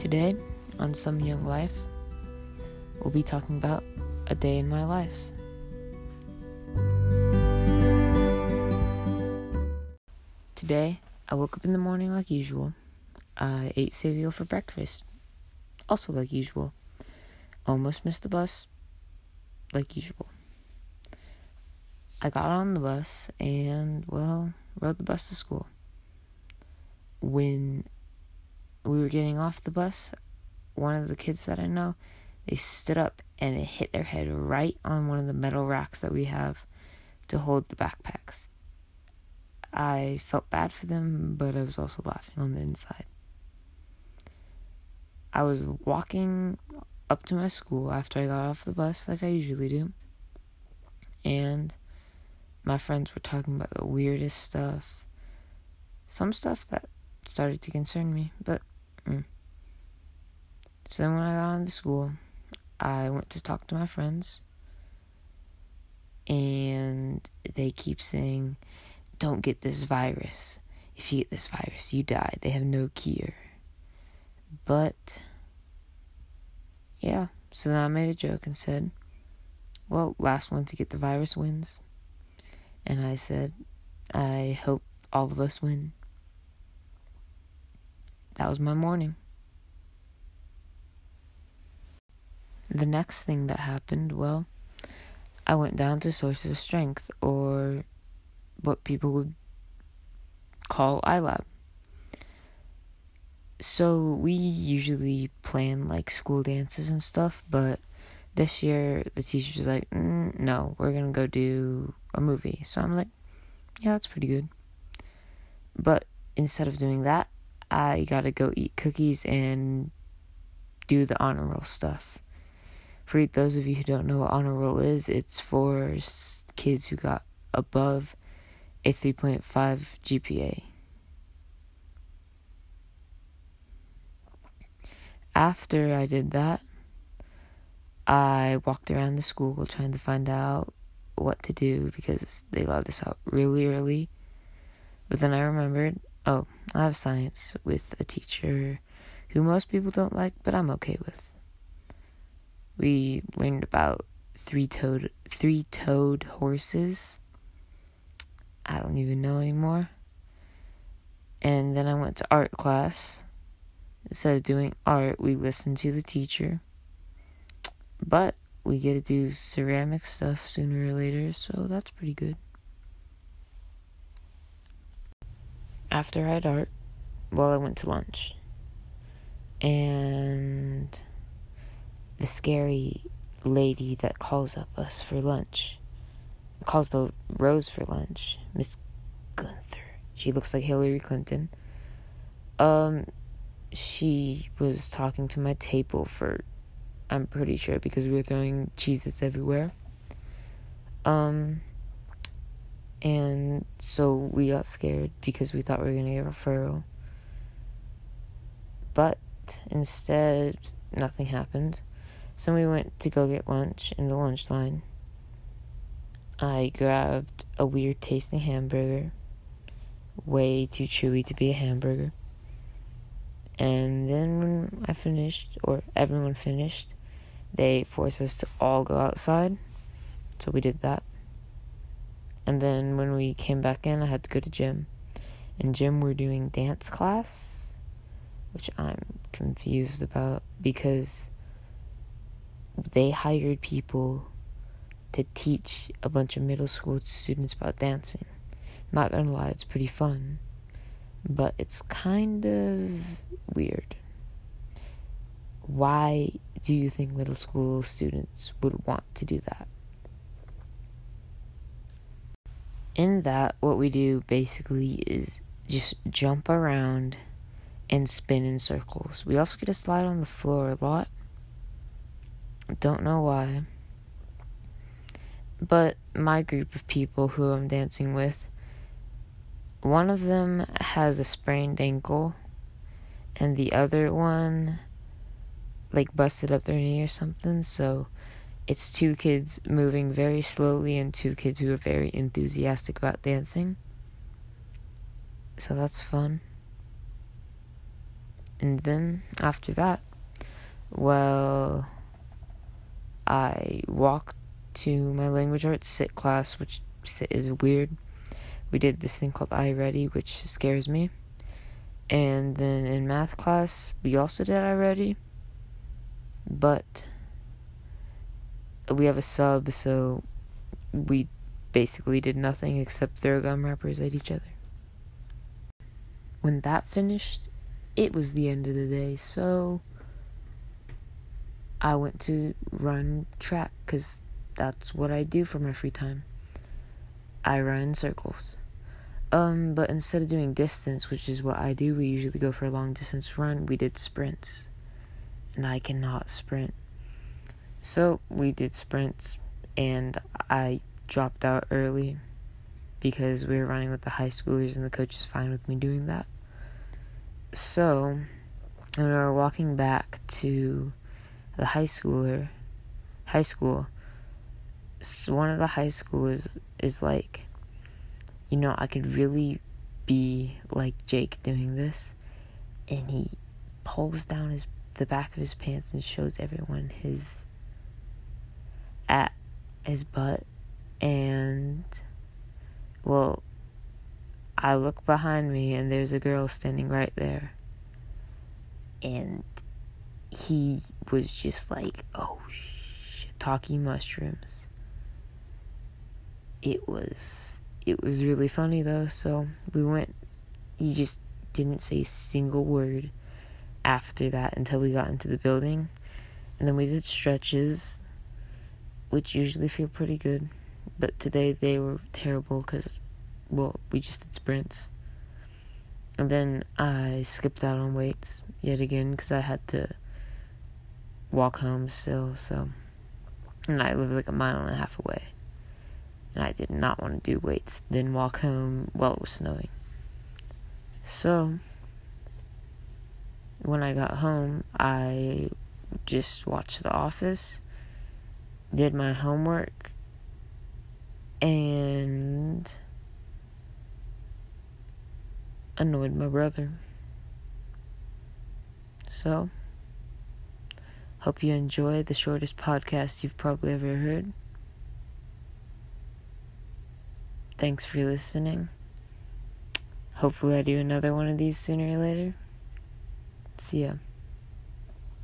Today, on Some Young Life, we'll be talking about a day in my life. Today, I woke up in the morning like usual. I ate cereal for breakfast, also like usual. Almost missed the bus, like usual. I got on the bus and, well, rode the bus to school. When we were getting off the bus, one of the kids that I know, they stood up and it hit their head right on one of the metal racks that we have to hold the backpacks. I felt bad for them, but I was also laughing on the inside. I was walking up to my school after I got off the bus, like I usually do, and my friends were talking about the weirdest stuff. Some stuff that started to concern me, but mm. so then when I got into school, I went to talk to my friends, and they keep saying, "Don't get this virus. If you get this virus, you die. They have no cure." But yeah, so then I made a joke and said, "Well, last one to get the virus wins." And I said, "I hope all of us win." That was my morning. The next thing that happened, well, I went down to Sources of Strength, or what people would call iLab. So we usually plan like school dances and stuff, but this year the teacher's like, mm, no, we're gonna go do a movie. So I'm like, yeah, that's pretty good. But instead of doing that, I gotta go eat cookies and do the honor roll stuff. For those of you who don't know what honor roll is, it's for kids who got above a 3.5 GPA. After I did that, I walked around the school trying to find out what to do because they let us out really early. But then I remembered oh, I have science with a teacher who most people don't like, but I'm okay with. We learned about three-toed three-toed horses. I don't even know anymore. And then I went to art class. Instead of doing art, we listened to the teacher. But we get to do ceramic stuff sooner or later, so that's pretty good. After I had art, well, I went to lunch. And the scary lady that calls up us for lunch calls the rows for lunch, Miss Gunther. She looks like Hillary Clinton. Um, she was talking to my table for, I'm pretty sure, because we were throwing cheeses everywhere. Um, and so we got scared because we thought we were going to get a referral. But instead, nothing happened. So we went to go get lunch in the lunch line. I grabbed a weird tasting hamburger, way too chewy to be a hamburger. And then when I finished, or everyone finished, they forced us to all go outside. So we did that. And then when we came back in, I had to go to gym. In gym, we're doing dance class, which I'm confused about because they hired people to teach a bunch of middle school students about dancing. Not gonna lie, it's pretty fun, but it's kind of weird. Why do you think middle school students would want to do that? In that, what we do basically is just jump around and spin in circles. We also get to slide on the floor a lot. Don't know why. But my group of people who I'm dancing with, one of them has a sprained ankle, and the other one, like, busted up their knee or something. So it's two kids moving very slowly and two kids who are very enthusiastic about dancing. So that's fun. And then after that, well, I walked to my language arts sit class, which sit is weird. We did this thing called iReady, which scares me. And then in math class, we also did iReady. But we have a sub, so we basically did nothing except throw gum wrappers at each other. When that finished, it was the end of the day, so I went to run track because that's what I do for my free time. I run in circles. Um, but instead of doing distance, which is what I do, we usually go for a long distance run, we did sprints. And I cannot sprint. So we did sprints, and I dropped out early because we were running with the high schoolers, and the coach is fine with me doing that. So, when we were walking back to the high schooler, high school, one of the high schools is like, you know, I could really be like Jake doing this, and he pulls down his the back of his pants and shows everyone his at his butt and well I look behind me and there's a girl standing right there. And he was just like oh shiitake mushrooms. It was it was really funny though so we went he just didn't say a single word after that until we got into the building. And then we did stretches which usually feel pretty good. But today they were terrible because, well, we just did sprints. And then I skipped out on weights yet again because I had to walk home still, so. And I live like a mile and a half away. And I did not want to do weights, then walk home while it was snowing. So, when I got home, I just watched The Office did my homework and annoyed my brother. So, hope you enjoy the shortest podcast you've probably ever heard. Thanks for listening. Hopefully, I do another one of these sooner or later. See ya.